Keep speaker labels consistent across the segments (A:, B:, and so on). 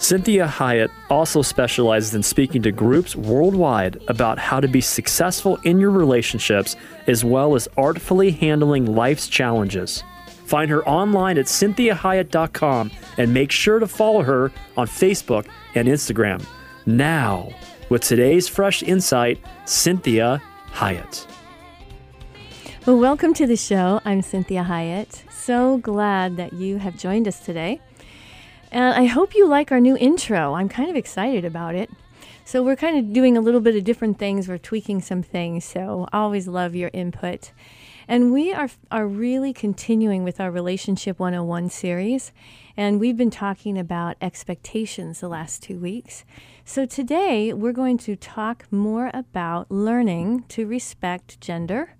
A: Cynthia Hiett also specializes in speaking to groups worldwide about how to be successful in your relationships as well as artfully handling life's challenges. Find her online at cynthiahiett.com and make sure to follow her on Facebook and Instagram. Now, with today's fresh insight, Cynthia Hiett.
B: Well, welcome to the show. I'm Cynthia Hiett. So glad that you have joined us today. And I hope you like our new intro. I'm kind of excited about it. So, we're kind of doing a little bit of different things. We're tweaking some things. So, always love your input. And we are, are really continuing with our Relationship 101 series. And we've been talking about expectations the last two weeks. So, today we're going to talk more about learning to respect gender,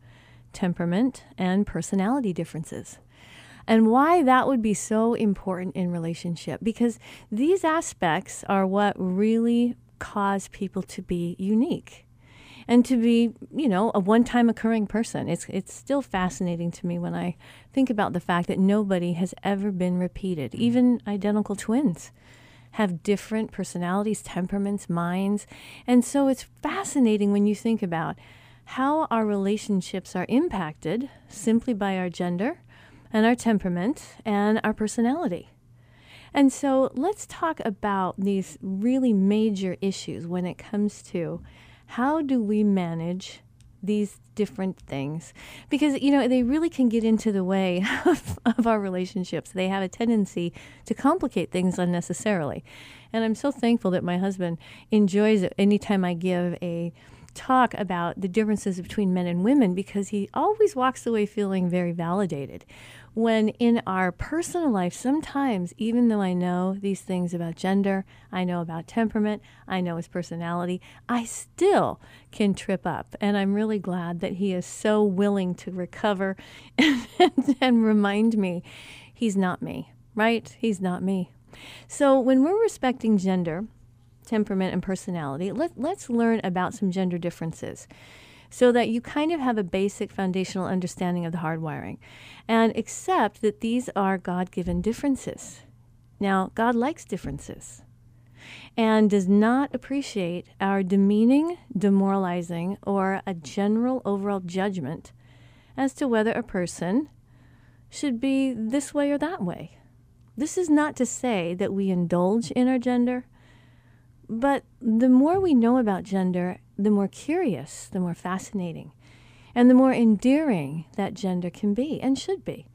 B: temperament, and personality differences and why that would be so important in relationship because these aspects are what really cause people to be unique and to be, you know, a one-time occurring person. It's it's still fascinating to me when I think about the fact that nobody has ever been repeated. Mm-hmm. Even identical twins have different personalities, temperaments, minds. And so it's fascinating when you think about how our relationships are impacted simply by our gender and our temperament and our personality. And so let's talk about these really major issues when it comes to how do we manage these different things? Because you know they really can get into the way of, of, our relationships. They have a tendency to complicate things unnecessarily. And i'm so thankful that my husband enjoys it anytime i give a talk about the differences between men and women because he always walks away feeling very validated when in our personal life, sometimes, even though I know these things about gender, I know about temperament, I know his personality, I still can trip up. And I'm really glad that he is so willing to recover and, and remind me he's not me, right? He's not me. So when we're respecting gender, temperament, and personality, let, let's learn about some gender differences so that you kind of have a basic foundational understanding of the hardwiring and accept that these are God given differences. Now, God likes differences and does not appreciate our demeaning, demoralizing, or a general overall judgment as to whether a person should be this way or that way. This is not to say that we indulge in our gender, but the more we know about gender the more curious, the more fascinating, and the more endearing that gender can be and should be.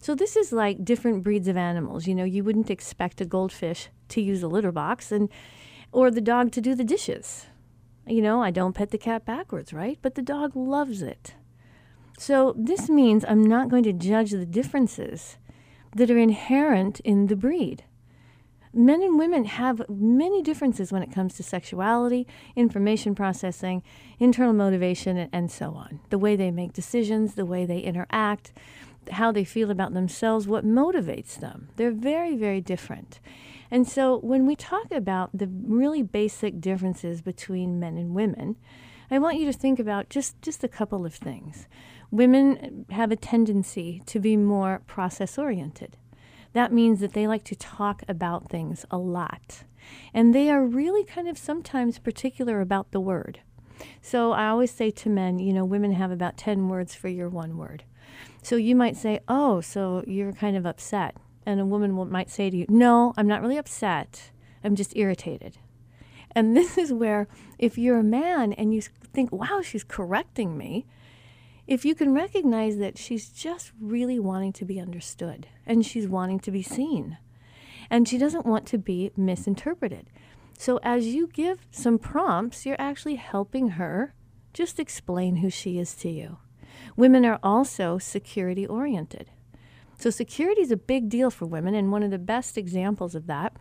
B: So, this is like different breeds of animals. You know, you wouldn't expect a goldfish to use a litter box and or the dog to do the dishes. You know, I don't pet the cat backwards, right? But the dog loves it. So, this means I'm not going to judge the differences that are inherent in the breed men and women have many differences when it comes to sexuality, information processing, internal motivation, and, so on. The way they make decisions, the way they interact, how they feel about themselves, what motivates them. They're very, very different. And so when we talk about the really basic differences between men and women, I want you to think about just, just a couple of things. Women have a tendency to be more process oriented that means that they like to talk about things a lot. And they are really kind of sometimes particular about the word. So I always say to men, you know, women have about 10 words for your one word. So you might say, oh, so you're kind of upset. And a woman will, might say to you, no, I'm not really upset. I'm just irritated. And this is where, if you're a man and you think, wow, she's correcting me, if you can recognize that she's just really wanting to be understood and she's wanting to be seen and she doesn't want to be misinterpreted. So, as you give some prompts, you're actually helping her just explain who she is to you. Women are also security oriented. So, security is a big deal for women, and one of the best examples of that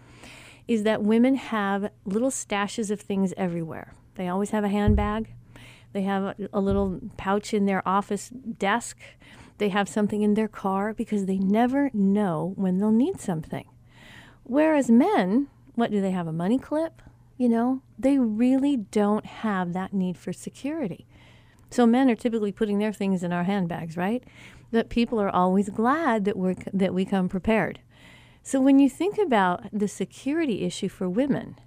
B: is that women have little stashes of things everywhere. They always have a handbag, They have a, little pouch in their office desk. They have something in their car because they never know when they'll need something. Whereas men, what do they have? A money clip? You know, they really don't have that need for security. So men are typically putting their things in our handbags, right? That people are always glad that we're that we come prepared. So when you think about the security issue for women,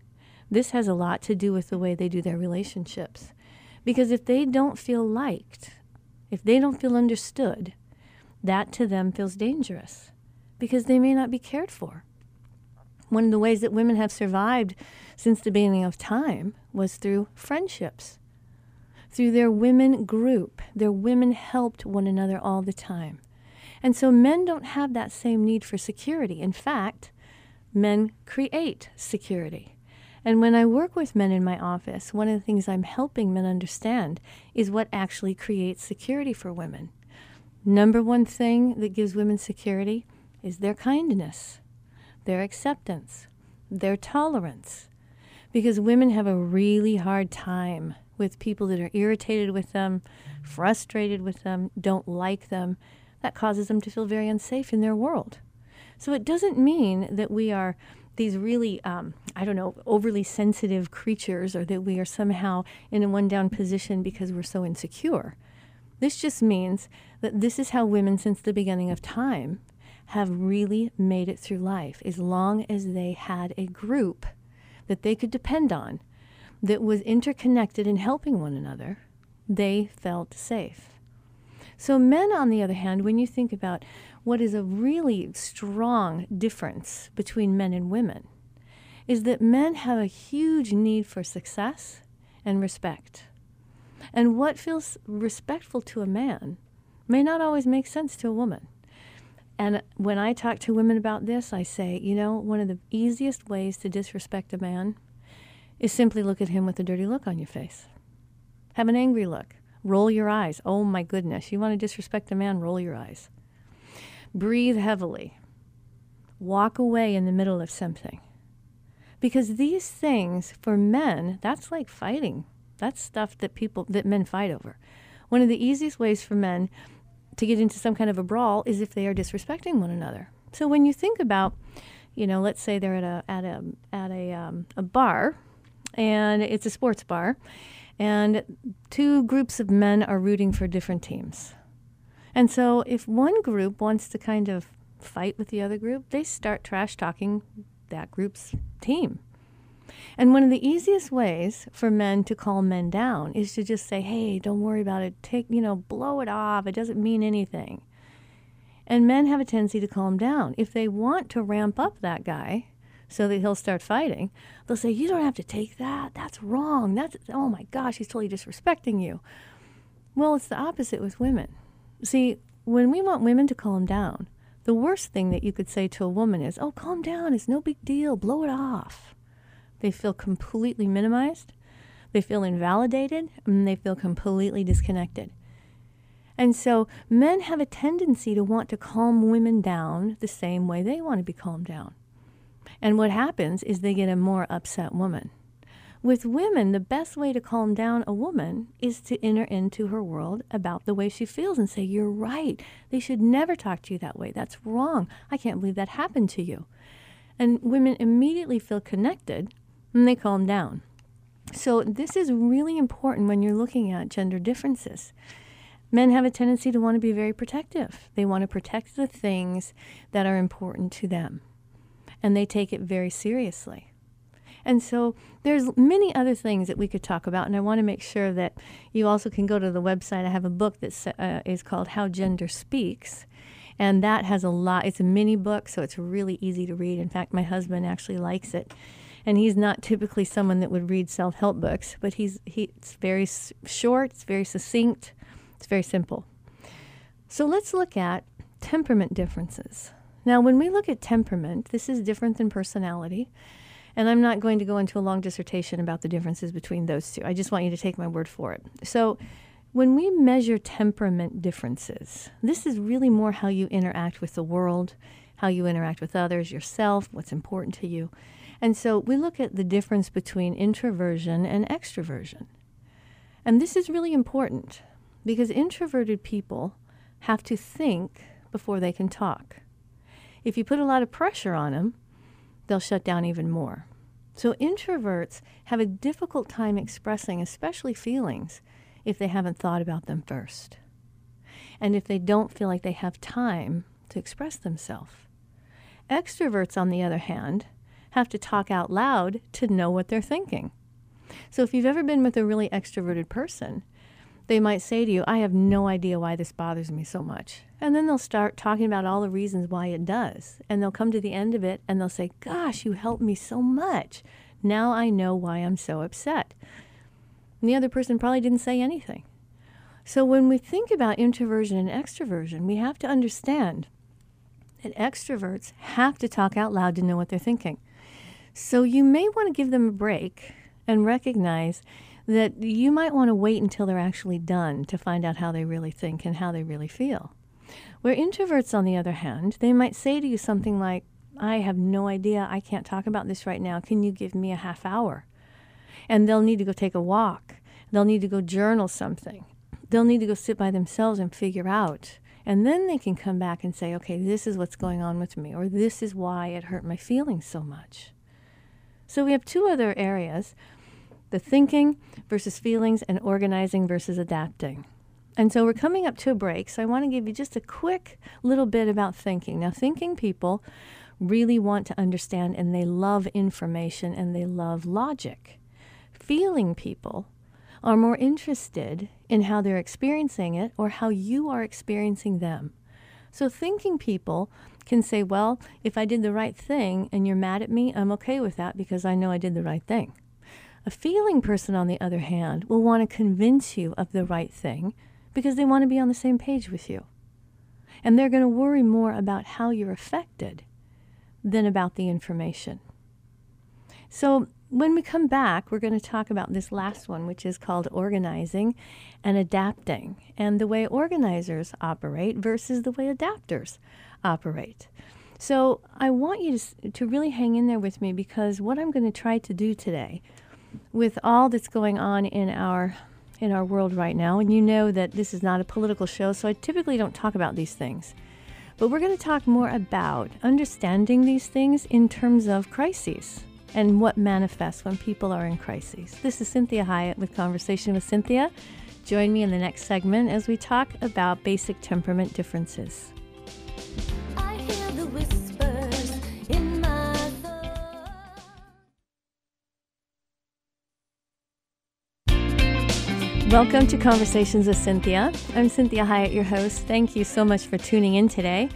B: this has a lot to do with the way they do their relationships. Because if they don't feel liked, if they don't feel understood, that to them feels dangerous because they may not be cared for. One of the ways that women have survived since the beginning of time was through friendships. Through their women group, their women helped one another all the time. And so men don't have that same need for security. In fact, men create security. And when I work with men in my office, one of the things I'm helping men understand is what actually creates security for women. Number one thing that gives women security is their kindness, their acceptance, their tolerance. Because women have a really hard time with people that are irritated with them, frustrated with them, don't like them. That causes them to feel very unsafe in their world. So it doesn't mean that we are these really, um, I don't know, overly sensitive creatures or that we are somehow in a one down position because we're so insecure. This just means that this is how women, since the beginning of time, have really made it through life as long as they had a group that they could depend on that was interconnected and helping one another, they felt safe. So, men, on the other hand, when you think about what is a really strong difference between men and women, is that men have a huge need for success and respect. And what feels respectful to a man may not always make sense to a woman. And when I talk to women about this, I say, you know, one of the easiest ways to disrespect a man is simply look at him with a dirty look on your face. Have an angry look. Roll your eyes. Oh my goodness. You want to disrespect a man? Roll your eyes. Breathe heavily. Walk away in the middle of something. Because these things, for men, that's like fighting. That's stuff that people, that men fight over. One of the easiest ways for men to get into some kind of a brawl is if they are disrespecting one another. So when you think about, you know, let's say they're at a at a at a um, a bar, and it's a sports bar, and two groups of men are rooting for different teams. And so if one group wants to kind of fight with the other group, they start trash talking that group's team. And one of the easiest ways for men to calm men down is to just say, hey, don't worry about it. Take, you know, blow it off. It doesn't mean anything. And men have a tendency to calm down. If they want to ramp up that guy so that he'll start fighting, they'll say, you don't have to take that. That's wrong. That's, oh my gosh, he's totally disrespecting you. Well, it's the opposite with women. See, when we want women to calm down, the worst thing that you could say to a woman is, oh, calm down. It's no big deal. Blow it off. They feel completely minimized, they feel invalidated, and they feel completely disconnected. And so men have a tendency to want to calm women down the same way they want to be calmed down. And what happens is they get a more upset woman. With women, the best way to calm down a woman is to enter into her world about the way she feels and say, You're right. They should never talk to you that way. That's wrong. I can't believe that happened to you. And women immediately feel connected and they calm down. So, this is really important when you're looking at gender differences. Men have a tendency to want to be very protective. They want to protect the things that are important to them, and they take it very seriously. And so there's many other things that we could talk about, and I want to make sure that you also can go to the website. I have a book that uh, is called How Gender Speaks, and that has a lot. It's a mini book, so it's really easy to read. In fact, my husband actually likes it and he's not typically someone that would read self-help books, but he's he, it's very short, it's very succinct, it's very simple. So let's look at temperament differences. Now, when we look at temperament, this is different than personality. And I'm not going to go into a long dissertation about the differences between those two. I just want you to take my word for it. So, when we measure temperament differences, this is really more how you interact with the world, how you interact with others, yourself, what's important to you. And so we look at the difference between introversion and extroversion. And this is really important because introverted people have to think before they can talk. If you put a lot of pressure on them, they'll shut down even more. So introverts have a difficult time expressing, especially feelings, if they haven't thought about them first. And if they don't feel like they have time to express themselves. Extroverts, on the other hand, have to talk out loud to know what they're thinking. So if you've ever been with a really extroverted person, they might say to you, I have no idea why this bothers me so much. And then they'll start talking about all the reasons why it does. And they'll come to the end of it and they'll say, Gosh, you helped me so much. Now I know why I'm so upset. And the other person probably didn't say anything. So when we think about introversion and extroversion, we have to understand that extroverts have to talk out loud to know what they're thinking. So you may want to give them a break and recognize that you might want to wait until they're actually done to find out how they really think and how they really feel. Where introverts, on the other hand, they might say to you something like, I have no idea. I can't talk about this right now. Can you give me a half hour? And they'll need to go take a walk. They'll need to go journal something. They'll need to go sit by themselves and figure out. And then they can come back and say, okay, this is what's going on with me, or this is why it hurt my feelings so much. So we have two other areas the thinking versus feelings, and organizing versus adapting. And so we're coming up to a break, so I want to give you just a quick little bit about thinking. Now, thinking people really want to understand and they love information and they love logic. Feeling people are more interested in how they're experiencing it or how you are experiencing them. So, thinking people can say, Well, if I did the right thing and you're mad at me, I'm okay with that because I know I did the right thing. A feeling person, on the other hand, will want to convince you of the right thing because they want to be on the same page with you. And they're going to worry more about how you're affected than about the information. So, when we come back, we're going to talk about this last one, which is called organizing and adapting, and the way organizers operate versus the way adapters operate. So, I want you to, to really hang in there with me because what I'm going to try to do today with all that's going on in our in our world right now, and you know that this is not a political show, so I typically don't talk about these things. But we're going to talk more about understanding these things in terms of crises and what manifests when people are in crises. This is Cynthia Hiett with Conversation with Cynthia. Join me in the next segment as we talk about basic temperament differences. Welcome to Conversations with Cynthia. I'm Cynthia Hiett, your host. Thank you so much for tuning in today.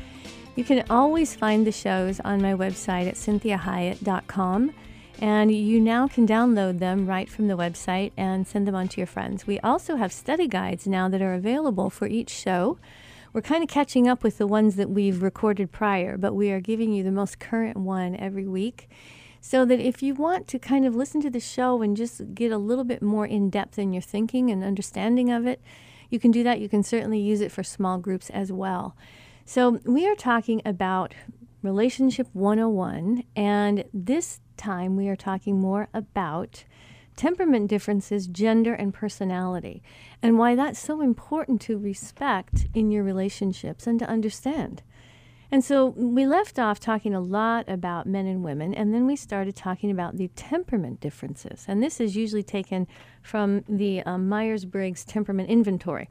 B: You can always find the shows on my website at cynthiahiett.com, and you now can download them right from the website and send them on to your friends. We also have study guides now that are available for each show. We're kind of catching up with the ones that we've recorded prior, but we are giving you the most current one every week so that if you want to kind of listen to the show and just get a little bit more in depth in your thinking and understanding of it, you can do that. You can certainly use it for small groups as well. So, we are talking about Relationship 101, and this time we are talking more about temperament differences, gender, and personality, and why that's so important to respect in your relationships and to understand. And so we left off talking a lot about men and women, and then we started talking about the temperament differences. And this is usually taken from the um, Myers Briggs Temperament Inventory.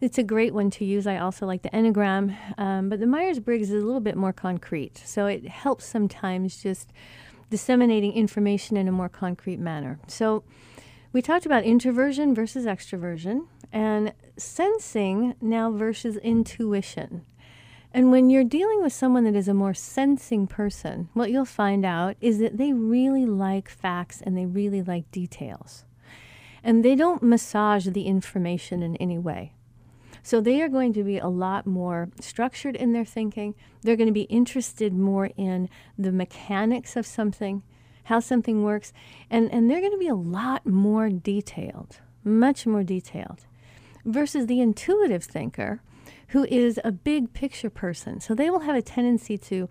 B: It's a great one to use. I also like the Enneagram, um, but the Myers Briggs is a little bit more concrete. So it helps sometimes just disseminating information in a more concrete manner. So we talked about introversion versus extroversion and sensing now versus intuition. And when you're dealing with someone that is a more sensing person, what you'll find out is that they really like facts and they really like details. And they don't massage the information in any way. So they are going to be a lot more structured in their thinking. They're going to be interested more in the mechanics of something, how something works, and, and they're going to be a lot more detailed, much more detailed. Versus the intuitive thinker, who is a big picture person. So they will have a tendency to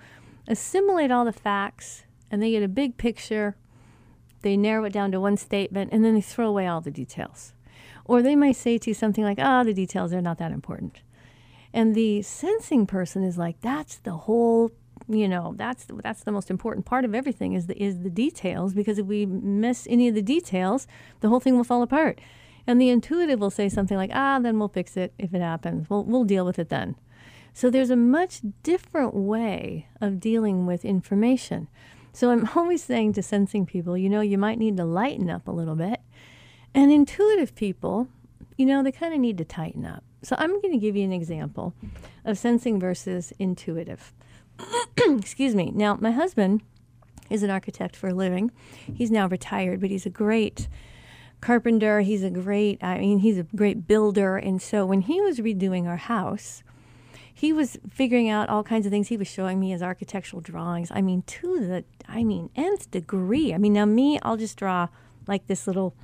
B: assimilate all the facts and they get a big picture, they narrow it down to one statement, and then they throw away all the details. Or they might say to you something like, ah, oh, the details are not that important. And the sensing person is like, that's the whole, you know, that's that's the most important part of everything is the is the details because if we miss any of the details, the whole thing will fall apart. And the intuitive will say something like, ah, then we'll fix it if it happens. We'll we'll deal with it then. So there's a much different way of dealing with information. So I'm always saying to sensing people, you know, you might need to lighten up a little bit. And intuitive people, you know, they kind of need to tighten up. So I'm going to give you an example of sensing versus intuitive. Excuse me. Now, my husband is an architect for a living. He's now retired, but he's a great carpenter. He's a great, I mean, he's a great builder. And so when he was redoing our house, he was figuring out all kinds of things. He was showing me his architectural drawings. I mean, to the, I mean, nth degree. I mean, now me, I'll just draw like this little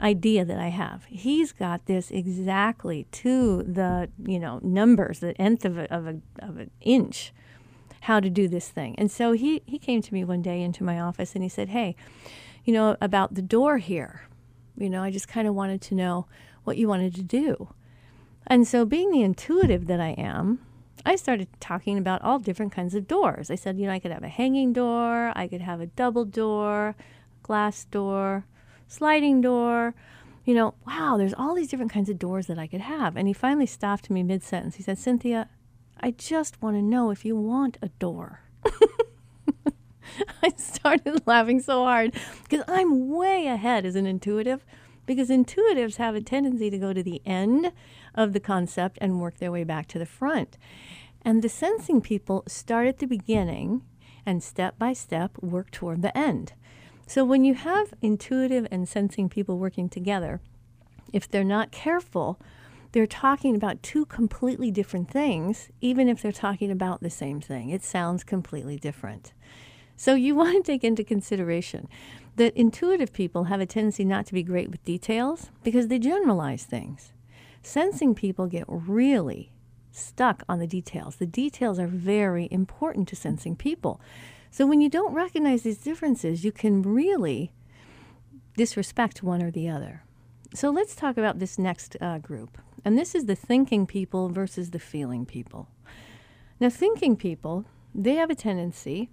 B: idea that I have. He's got this exactly to the you know numbers, the nth of a, of a, of an inch, how to do this thing. And so he he came to me one day into my office and he said, "Hey, you know about the door here. You know, I just kind of wanted to know what you wanted to do." And so, being the intuitive that I am, I started talking about all different kinds of doors. I said, you know, I could have a hanging door, I could have a double door, glass door, sliding door. You know, wow, there's all these different kinds of doors that I could have. And he finally stopped me mid sentence. He said, Cynthia, I just want to know if you want a door. I started laughing so hard because I'm way ahead as an intuitive because intuitives have a tendency to go to the end of the concept and work their way back to the front. And the sensing people start at the beginning and step by step work toward the end. So when you have intuitive and sensing people working together, if they're not careful, they're talking about two completely different things, even if they're talking about the same thing. It sounds completely different. So you want to take into consideration that intuitive people have a tendency not to be great with details because they generalize things. Sensing people get really stuck on the details. The details are very important to sensing people. So when you don't recognize these differences, you can really disrespect one or the other. So let's talk about this next uh, group. And this is the thinking people versus the feeling people. Now, thinking people, they have a tendency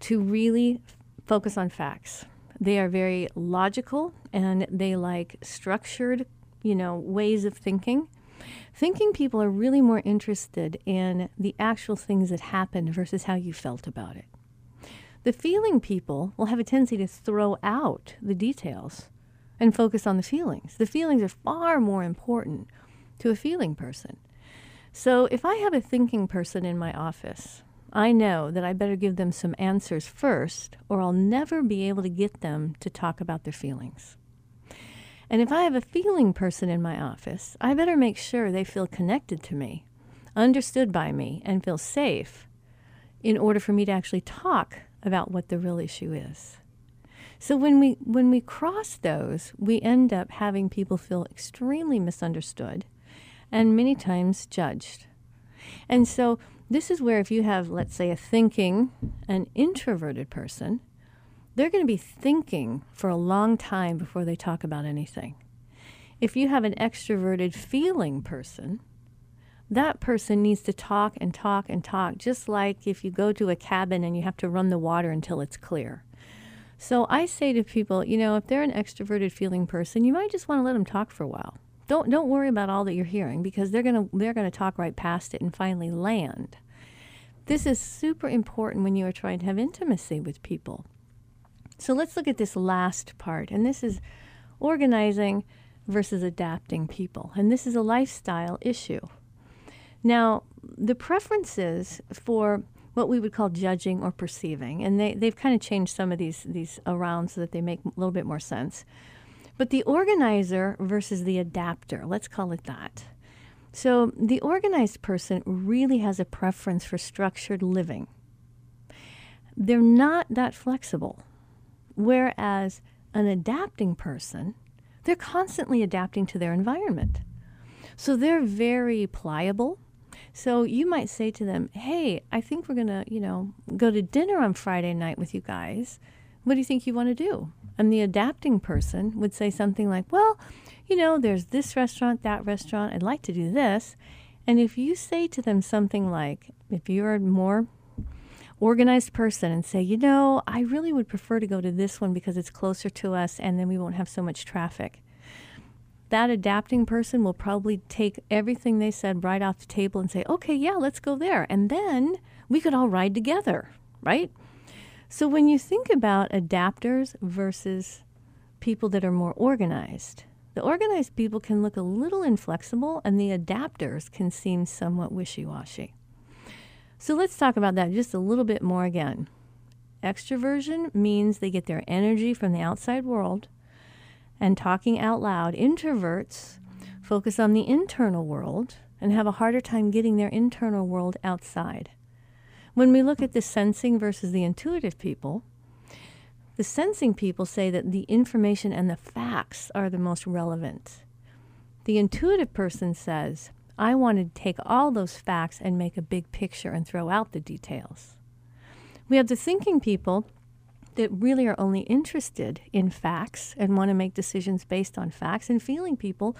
B: to really focus on facts. They are very logical and they like structured, you know, ways of thinking. Thinking people are really more interested in the actual things that happened versus how you felt about it. The feeling people will have a tendency to throw out the details and focus on the feelings. The feelings are far more important to a feeling person. So if I have a thinking person in my office, I know that I better give them some answers first, or I'll never be able to get them to talk about their feelings. And if I have a feeling person in my office, I better make sure they feel connected to me, understood by me, and feel safe in order for me to actually talk about what the real issue is. So when we when we cross those, we end up having people feel extremely misunderstood and many times judged. And so this is where if you have let's say a thinking an introverted person, they're going to be thinking for a long time before they talk about anything. If you have an extroverted feeling person, that person needs to talk and talk and talk, just like if you go to a cabin and you have to run the water until it's clear. So I say to people, you know, if they're an extroverted feeling person, you might just want to let them talk for a while. Don't don't worry about all that you're hearing because they're gonna they're gonna talk right past it and finally land. This is super important when you are trying to have intimacy with people. So let's look at this last part, and this is organizing versus adapting people. And this is a lifestyle issue. Now, the preferences for what we would call judging or perceiving, and they, they've kind of changed some of these, these around so that they make a little bit more sense. But the organizer versus the adapter, let's call it that. So the organized person really has a preference for structured living. They're not that flexible. Whereas an adapting person, they're constantly adapting to their environment. So they're very pliable so you might say to them, "Hey, I think we're going to, you know, go to dinner on Friday night with you guys. What do you think you want to do? And the adapting person would say something like, Well, you know, there's this restaurant, that restaurant, I'd like to do this. And if you say to them something like, if you're a more organized person and say, you know, I really would prefer to go to this one because it's closer to us and then we won't have so much traffic. That adapting person will probably take everything they said right off the table and say, okay, yeah, let's go there. And then we could all ride together, right? So when you think about adapters versus people that are more organized, the organized people can look a little inflexible and the adapters can seem somewhat wishy washy. So let's talk about that just a little bit more again. Extroversion means they get their energy from the outside world and talking out loud. Introverts focus on the internal world and have a harder time getting their internal world outside. When we look at the sensing versus the intuitive people, the sensing people say that the information and the facts are the most relevant. The intuitive person says, I want to take all those facts and make a big picture and throw out the details. We have the thinking people that really are only interested in facts and want to make decisions based on facts, and feeling people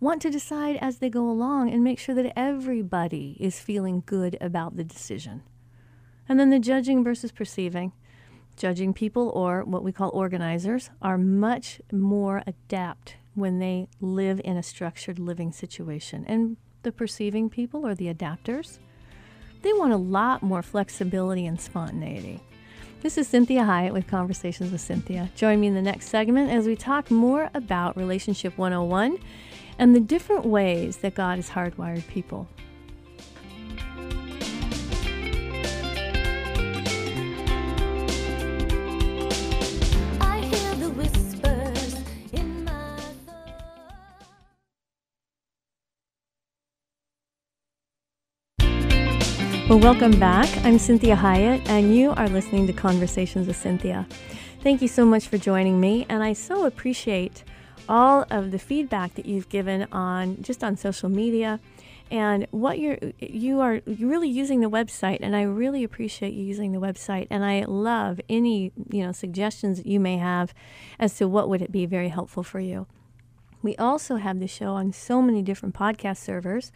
B: want to decide as they go along and make sure that everybody is feeling good about the decision. And then the judging versus perceiving. Judging people, or what we call organizers, are much more adept when they live in a structured living situation. And the perceiving people or the adapters, they want a lot more flexibility and spontaneity. This is Cynthia Hiett with Conversations with Cynthia. Join me in the next segment as we talk more about Relationship 101 and the different ways that God has hardwired people. Well, welcome back. I'm Cynthia Hiett, and you are listening to Conversations with Cynthia. Thank you so much for joining me, and I so appreciate all of the feedback that you've given on just on social media and what you're you are really using the website and I really appreciate you using the website and I love any you know suggestions that you may have as to what would it be very helpful for you. We also have the show on so many different podcast servers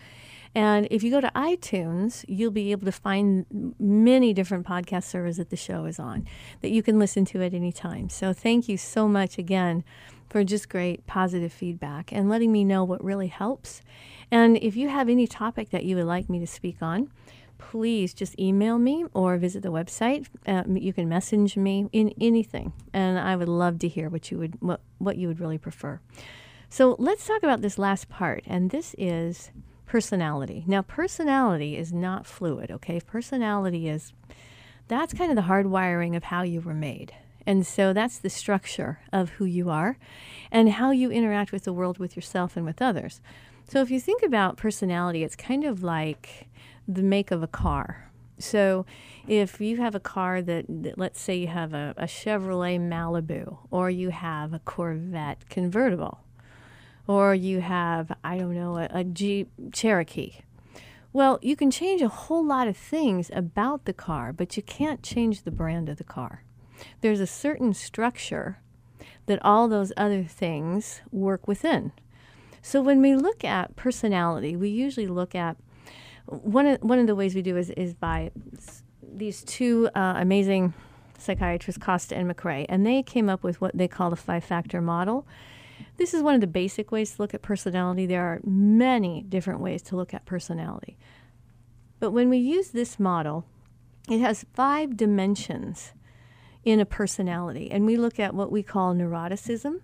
B: and if you go to iTunes, you'll be able to find many different podcast servers that the show is on that you can listen to at any time. So thank you so much again for just great positive feedback and letting me know what really helps. And if you have any topic that you would like me to speak on, please just email me or visit the website. Uh, you can message me in anything, and I would love to hear what you would what, what you would really prefer. So let's talk about this last part, and this is personality. Now, personality is not fluid, okay? Personality is, that's kind of the hardwiring of how you were made. And so that's the structure of who you are and how you interact with the world, with yourself, and with others. So if you think about personality, it's kind of like the make of a car. So if you have a car that, that let's say you have a, a Chevrolet Malibu or you have a Corvette convertible, or you have, I don't know, a, a Jeep Cherokee. Well, you can change a whole lot of things about the car, but you can't change the brand of the car. There's a certain structure that all those other things work within. So when we look at personality, we usually look at one of, one of the ways we do is, is by these two uh, amazing psychiatrists, Costa and McCrae, and they came up with what they call the five factor model. This is one of the basic ways to look at personality. There are many different ways to look at personality. But when we use this model, it has five dimensions in a personality. And we look at what we call neuroticism.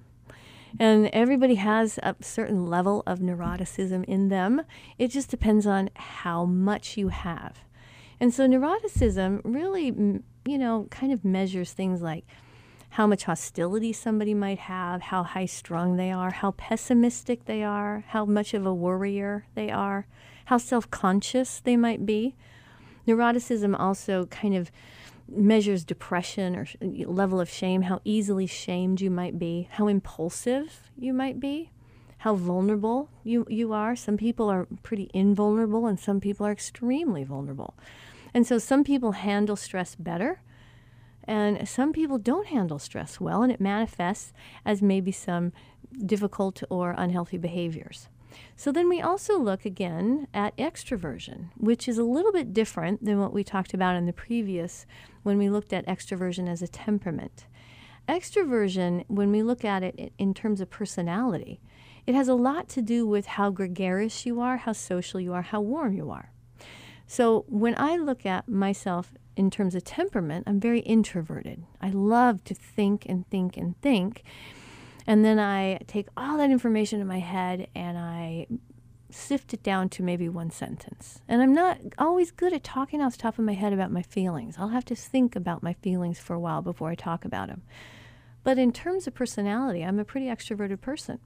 B: And everybody has a certain level of neuroticism in them. It just depends on how much you have. And so neuroticism really, you know, kind of measures things like how much hostility somebody might have, how high strung they are, how pessimistic they are, how much of a worrier they are, how self conscious they might be. Neuroticism also kind of measures depression or level of shame, how easily shamed you might be, how impulsive you might be, how vulnerable you, you are. Some people are pretty invulnerable, and some people are extremely vulnerable. And so some people handle stress better And some people don't handle stress well, and it manifests as maybe some difficult or unhealthy behaviors. So then we also look again at extroversion, which is a little bit different than what we talked about in the previous when we looked at extroversion as a temperament. Extroversion, when we look at it in terms of personality, it has a lot to do with how gregarious you are, how social you are, how warm you are. So when I look at myself in terms of temperament, I'm very introverted. I love to think and think and think. And then I take all that information in my head and I sift it down to maybe one sentence. And I'm not always good at talking off the top of my head about my feelings. I'll have to think about my feelings for a while before I talk about them. But in terms of personality, I'm a pretty extroverted person.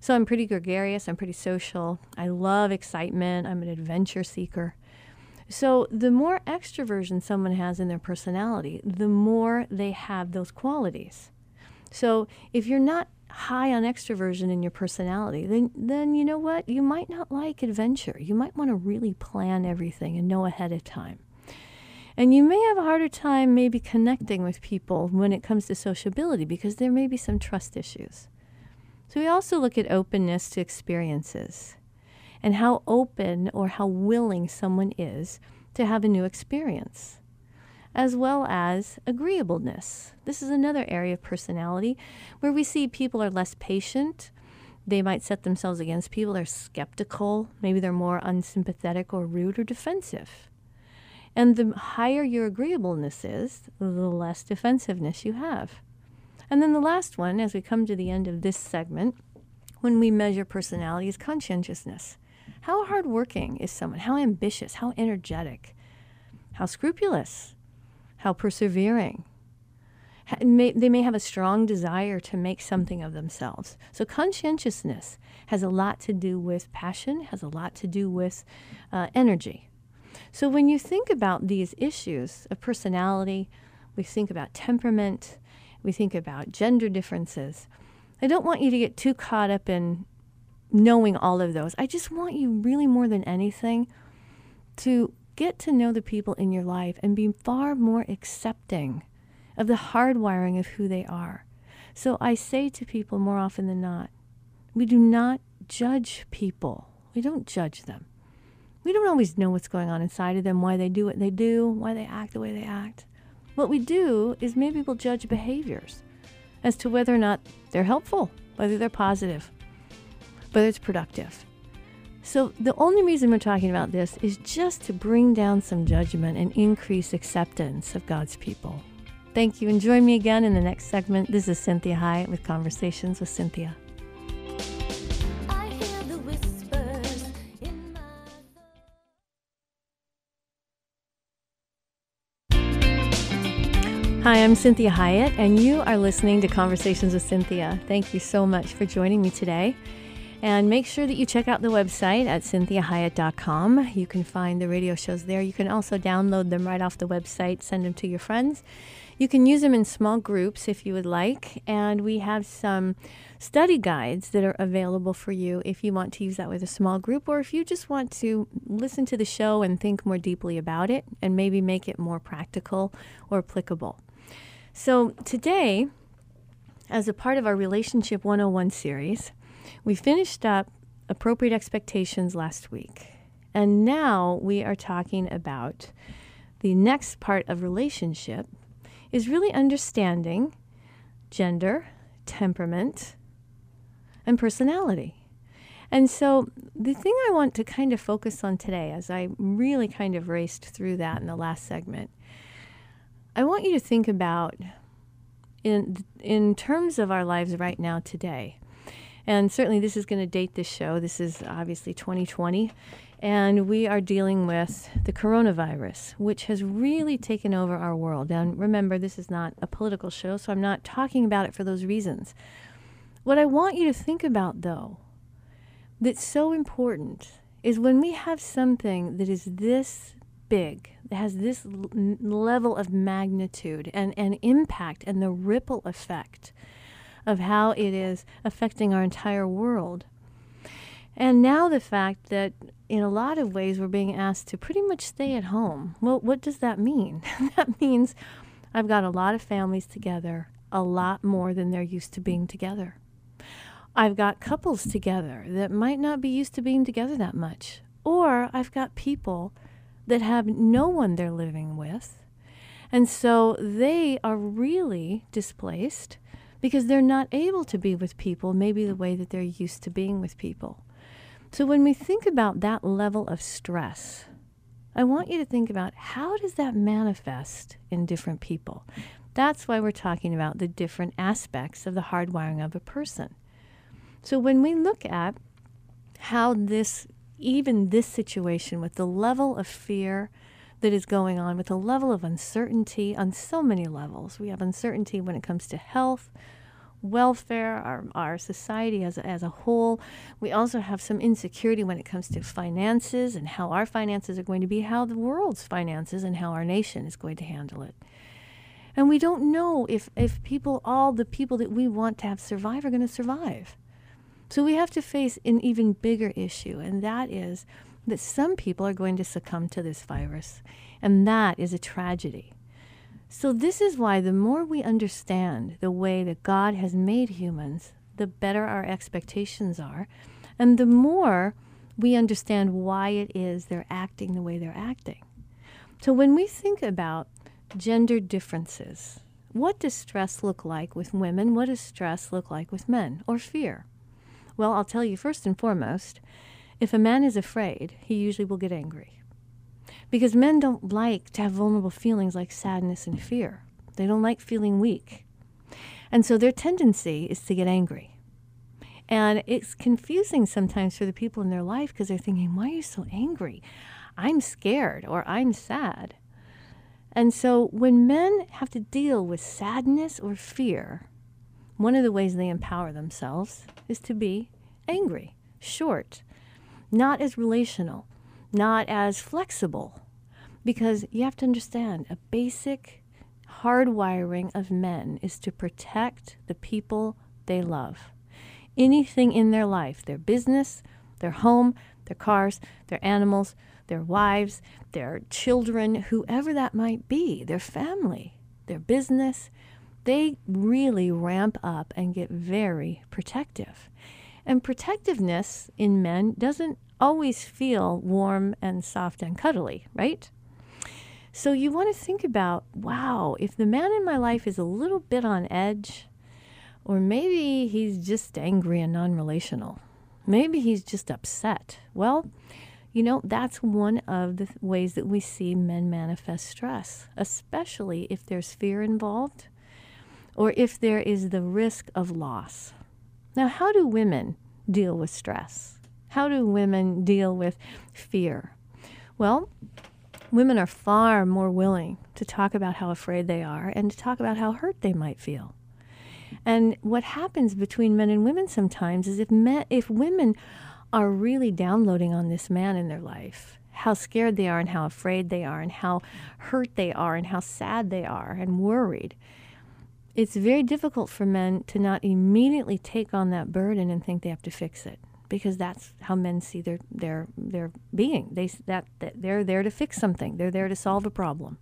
B: So I'm pretty gregarious, I'm pretty social. I love excitement, I'm an adventure seeker. So the more extroversion someone has in their personality, the more they have those qualities. So if you're not high on extroversion in your personality, then then you know what? You might not like adventure. You might want to really plan everything and know ahead of time. And you may have a harder time maybe connecting with people when it comes to sociability because there may be some trust issues. So we also look at openness to experiences and how open or how willing someone is to have a new experience as well as agreeableness. This is another area of personality where we see people are less patient. They might set themselves against people. They're skeptical. Maybe they're more unsympathetic or rude or defensive. And the higher your agreeableness is, the less defensiveness you have. And then the last one, as we come to the end of this segment, when we measure personality, is conscientiousness. How hardworking is someone? How ambitious? How energetic? How scrupulous? how persevering. They may have a strong desire to make something of themselves. So, conscientiousness has a lot to do with passion, has a lot to do with uh, energy. So, when you think about these issues of personality, we think about temperament, we think about gender differences. I don't want you to get too caught up in knowing all of those. I just want you, really more than anything, to get to know the people in your life and be far more accepting of the hardwiring of who they are. So I say to people more often than not, we do not judge people. We don't judge them. We don't always know what's going on inside of them, why they do what they do, why they act the way they act. What we do is maybe we'll judge behaviors as to whether or not they're helpful, whether they're positive, whether it's productive. So, the only reason we're talking about this is just to bring down some judgment and increase acceptance of God's people. Thank you, and join me again in the next segment. This is Cynthia Hiett with Conversations with Cynthia. Hi, I'm Cynthia Hiett, and you are listening to Conversations with Cynthia. Thank you so much for joining me today. And make sure that you check out the website at cynthiahiett.com. You can find the radio shows there. You can also download them right off the website, send them to your friends. You can use them in small groups if you would like. And we have some study guides that are available for you if you want to use that with a small group or if you just want to listen to the show and think more deeply about it and maybe make it more practical or applicable. So today, as a part of our Relationship 101 series, we finished up appropriate expectations last week, and now we are talking about the next part of relationship is really understanding gender, temperament, and personality. And so, the thing I want to kind of focus on today, as I really kind of raced through that in the last segment, I want you to think about in in terms of our lives right now today. And certainly, this is going to date this show. This is obviously 2020. And we are dealing with the coronavirus, which has really taken over our world. And remember, this is not a political show, so I'm not talking about it for those reasons. What I want you to think about, though, that's so important is when we have something that is this big, that has this l- level of magnitude and, and impact and the ripple effect of how it is affecting our entire world. And now the fact that in a lot of ways we're being asked to pretty much stay at home. Well, what does that mean? that means I've got a lot of families together, a lot more than they're used to being together. I've got couples together that might not be used to being together that much. Or I've got people that have no one they're living with. And so they are really displaced because they're not able to be with people maybe the way that they're used to being with people. So when we think about that level of stress, I want you to think about how does that manifest in different people? That's why we're talking about the different aspects of the hardwiring of a person. So when we look at how this even this situation with the level of fear that is going on, with a level of uncertainty on so many levels. We have uncertainty when it comes to health, welfare, our, our society as as a whole. We also have some insecurity when it comes to finances and how our finances are going to be, how the world's finances and how our nation is going to handle it. And we don't know if, if people, all the people that we want to have survive, are going to survive. So we have to face an even bigger issue, and that is that some people are going to succumb to this virus, and that is a tragedy. So, this is why the more we understand the way that God has made humans, the better our expectations are, and the more we understand why it is they're acting the way they're acting. So, when we think about gender differences, what does stress look like with women? What does stress look like with men or fear? Well, I'll tell you first and foremost if a man is afraid, he usually will get angry. Because men don't like to have vulnerable feelings like sadness and fear. They don't like feeling weak. And so their tendency is to get angry. And it's confusing sometimes for the people in their life because they're thinking, why are you so angry? I'm scared or I'm sad. And so when men have to deal with sadness or fear, one of the ways they empower themselves is to be angry, short, not as relational, not as flexible. Because you have to understand a basic hardwiring of men is to protect the people they love. Anything in their life, their business, their home, their cars, their animals, their wives, their children, whoever that might be, their family, their business, they really ramp up and get very protective. And protectiveness in men doesn't always feel warm and soft and cuddly, right? So you want to think about wow, if the man in my life is a little bit on edge, or maybe he's just angry and non relational, maybe he's just upset. Well, you know, that's one of the ways that we see men manifest stress, especially if there's fear involved or if there is the risk of loss. Now, how do women deal with stress? How do women deal with fear? Well, women are far more willing to talk about how afraid they are and to talk about how hurt they might feel. And what happens between men and women sometimes is if men, if women are really downloading on this man in their life, how scared they are and how afraid they are and how hurt they are and how sad they are and worried, it's very difficult for men to not immediately take on that burden and think they have to fix it because that's how men see their their their being. They that, that they're there to fix something. They're there to solve a problem.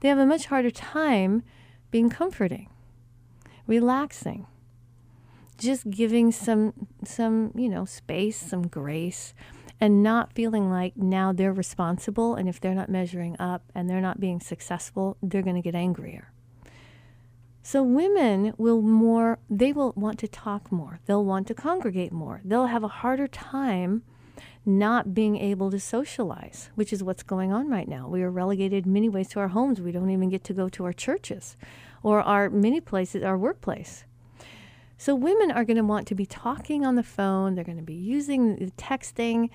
B: They have a much harder time being comforting, relaxing, just giving some some you know space, some grace, and not feeling like now they're responsible. And if they're not measuring up and they're not being successful, they're going to get angrier. So women will more, they will want to talk more. They'll want to congregate more. They'll have a harder time not being able to socialize, which is what's going on right now. We are relegated in many ways to our homes. We don't even get to go to our churches or our many places, our workplace. So women are going to want to be talking on the phone. They're going to be using texting.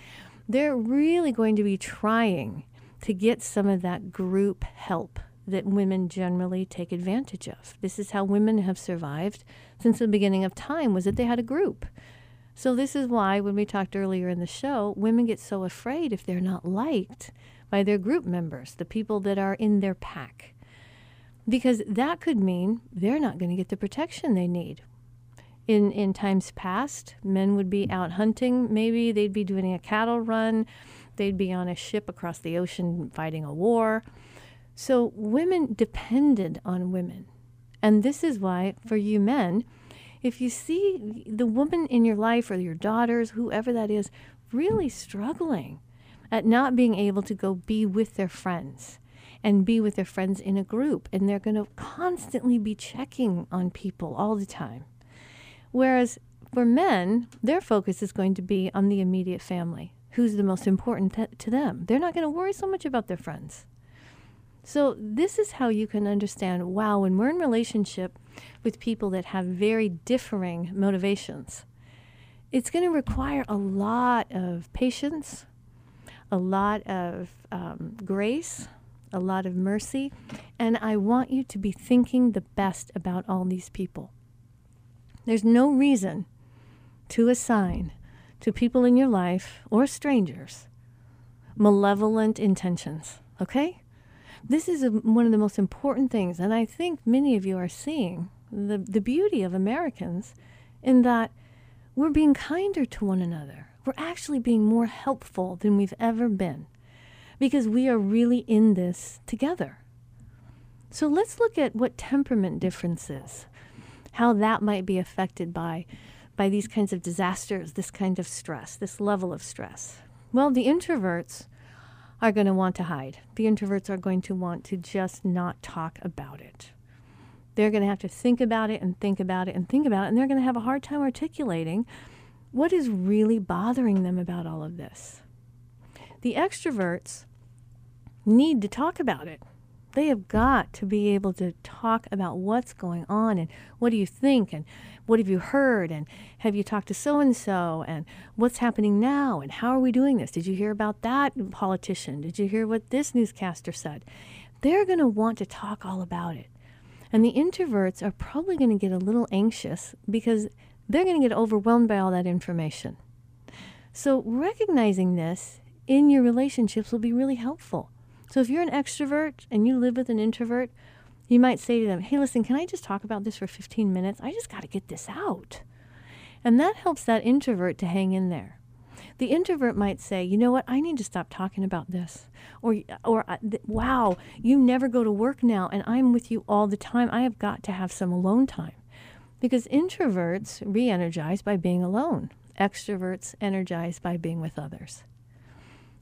B: They're really going to be trying to get some of that group help that women generally take advantage of. This is how women have survived since the beginning of time was that they had a group. So this is why when we talked earlier in the show, women get so afraid if they're not liked by their group members, the people that are in their pack. Because that could mean they're not going to get the protection they need. In in times past, men would be out hunting, maybe they'd be doing a cattle run, they'd be on a ship across the ocean fighting a war So women depended on women. And this is why, for you men, if you see the woman in your life or your daughters, whoever that is, really struggling at not being able to go be with their friends and be with their friends in a group, and they're going to constantly be checking on people all the time. Whereas for men, their focus is going to be on the immediate family, who's the most important th- to them. They're not going to worry so much about their friends. So, this is how you can understand wow, when we're in relationship with people that have very differing motivations, it's going to require a lot of patience, a lot of um, grace, a lot of mercy. And I want you to be thinking the best about all these people. There's no reason to assign to people in your life or strangers malevolent intentions, okay? This is a, one of the most important things, and I think many of you are seeing the, the beauty of Americans in that we're being kinder to one another. We're actually being more helpful than we've ever been because we are really in this together. So let's look at what temperament difference is, how that might be affected by, by these kinds of disasters, this kind of stress, this level of stress. Well, the introverts are going to want to hide. The introverts are going to want to just not talk about it. They're going to have to think about it and think about it and think about it, and they're going to have a hard time articulating what is really bothering them about all of this. The extroverts need to talk about it. They have got to be able to talk about what's going on and what do you think and what have you heard and have you talked to so and so and what's happening now and how are we doing this? Did you hear about that politician? Did you hear what this newscaster said? They're going to want to talk all about it. And the introverts are probably going to get a little anxious because they're going to get overwhelmed by all that information. So, recognizing this in your relationships will be really helpful. So if you're an extrovert and you live with an introvert, you might say to them, Hey, listen, can I just talk about this for 15 minutes? I just got to get this out. And that helps that introvert to hang in there. The introvert might say, you know what, I need to stop talking about this. Or, or uh, wow, you never go to work now and I'm with you all the time. I have got to have some alone time. Because introverts re energize by being alone, extroverts energize by being with others.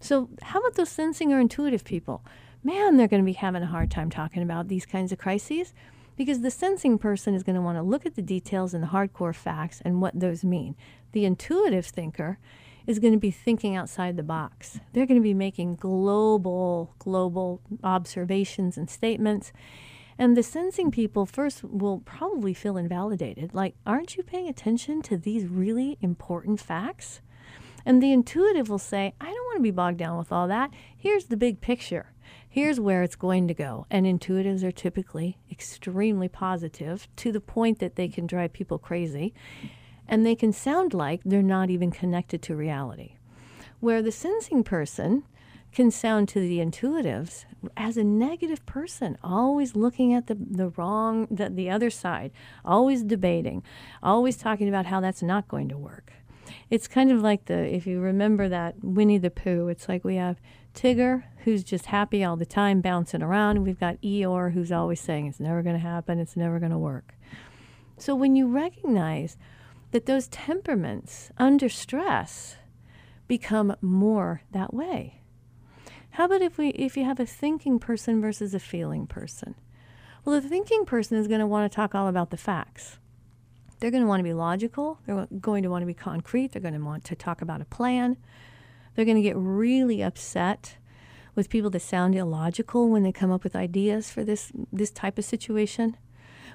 B: So, how about those sensing or intuitive people? Man, they're going to be having a hard time talking about these kinds of crises because the sensing person is going to want to look at the details and the hardcore facts and what those mean. The intuitive thinker is going to be thinking outside the box. They're going to be making global, global observations and statements. And the sensing people first will probably feel invalidated. Like, aren't you paying attention to these really important facts? And the intuitive will say, I don't want to be bogged down with all that. Here's the big picture. Here's where it's going to go. And intuitives are typically extremely positive to the point that they can drive people crazy. And they can sound like they're not even connected to reality. Where the sensing person can sound to the intuitives as a negative person, always looking at the, the wrong, the, the other side, always debating, always talking about how that's not going to work it's kind of like the if you remember that Winnie the Pooh, it's like we have Tigger who's just happy all the time bouncing around we've got Eeyore who's always saying it's never going to happen, it's never going to work. So when you recognize that those temperaments under stress become more that way. How about if we if you have a thinking person versus a feeling person? Well, the thinking person is going to want to talk all about the facts. They're going to want to be logical. They're going to want to be concrete. They're going to want to talk about a plan. They're going to get really upset with people that sound illogical when they come up with ideas for this this type of situation.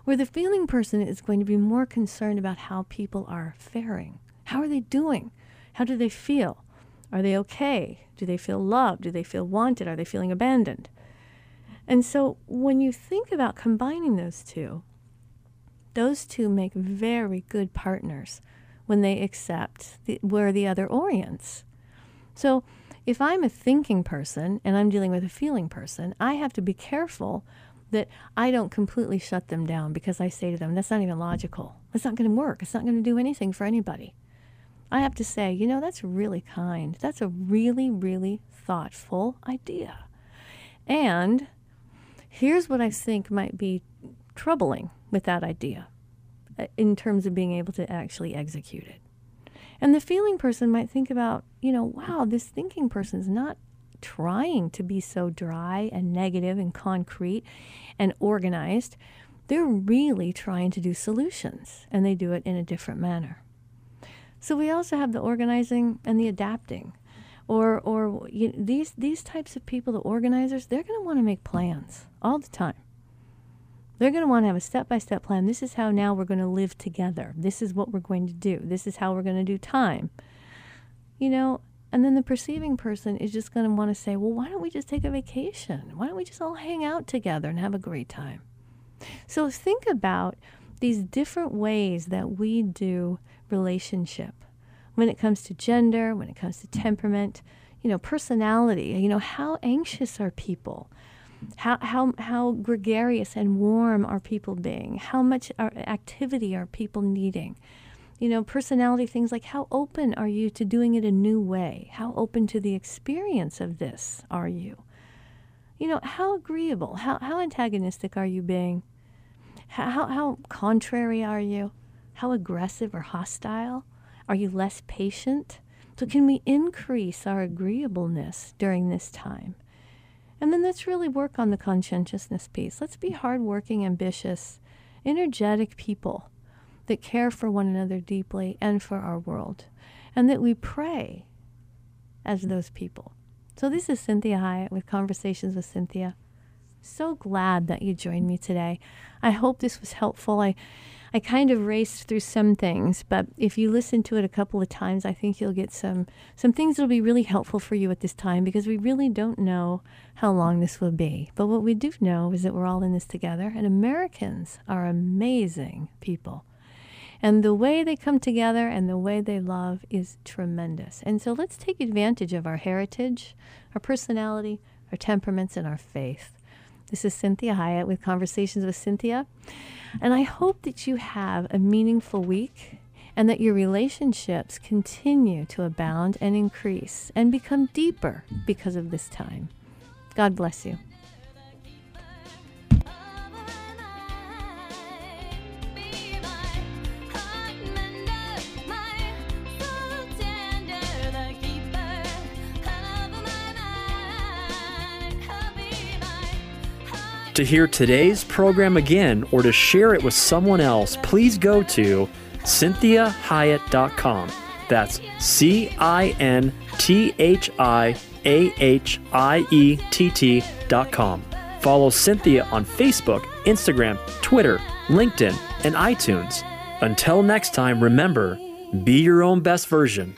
B: Where the feeling person is going to be more concerned about how people are faring. How are they doing? How do they feel? Are they okay? Do they feel loved? Do they feel wanted? Are they feeling abandoned? And so when you think about combining those two, those two make very good partners when they accept the, where the other orients. So, if I'm a thinking person and I'm dealing with a feeling person, I have to be careful that I don't completely shut them down because I say to them, that's not even logical. That's not going to work. It's not going to do anything for anybody. I have to say, you know, that's really kind. That's a really, really thoughtful idea. And Here's what I think might be troubling with that idea uh, in terms of being able to actually execute it. And the feeling person might think about, you know, wow, this thinking person is not trying to be so dry and negative and concrete and organized. They're really trying to do solutions, and they do it in a different manner. So we also have the organizing and the adapting. Or, or you know, these, these types of people, the organizers, they're going to want to make plans all the time. They're going to want to have a step by step plan. This is how now we're going to live together. This is what we're going to do. This is how we're going to do time. You know, and then the perceiving person is just going to want to say, well, why don't we just take a vacation? Why don't we just all hang out together and have a great time? So think about these different ways that we do relationship when it comes to gender, when it comes to temperament, you know, personality, you know, how anxious are people? How, how, how gregarious and warm are people being? How much uh, activity are people needing? You know, personality things like how open are you to doing it a new way? How open to the experience of this are you? You know, how agreeable, how, how antagonistic are you being? How, how contrary are you? How aggressive or hostile? Are you less patient? So, can we increase our agreeableness during this time? And then let's really work on the conscientiousness piece. Let's be hardworking, ambitious, energetic people that care for one another deeply and for our world, and that we pray as those people. So, this is Cynthia Hiett with Conversations with Cynthia. So glad that you joined me today. I hope this was helpful. I, I kind of raced through some things, but if you listen to it a couple of times, I think you'll get some some things that'll be really helpful for you at this time because we really don't know how long this will be. But what we do know is that we're all in this together, and Americans are amazing people. And the way they come together and the way they love is tremendous. And so let's take advantage of our heritage, our personality, our temperaments, and our faith. This is Cynthia Hiett with Conversations with Cynthia. And I hope that you have a meaningful week and that your relationships continue to abound and increase and become deeper because of this time. God bless you.
A: To hear today's program again or to share it with someone else, please go to cynthiahiett.com. That's C I N T H I A H I E T T.com. Follow Cynthia on Facebook, Instagram, Twitter, LinkedIn, and iTunes. Until next time, remember be your own best version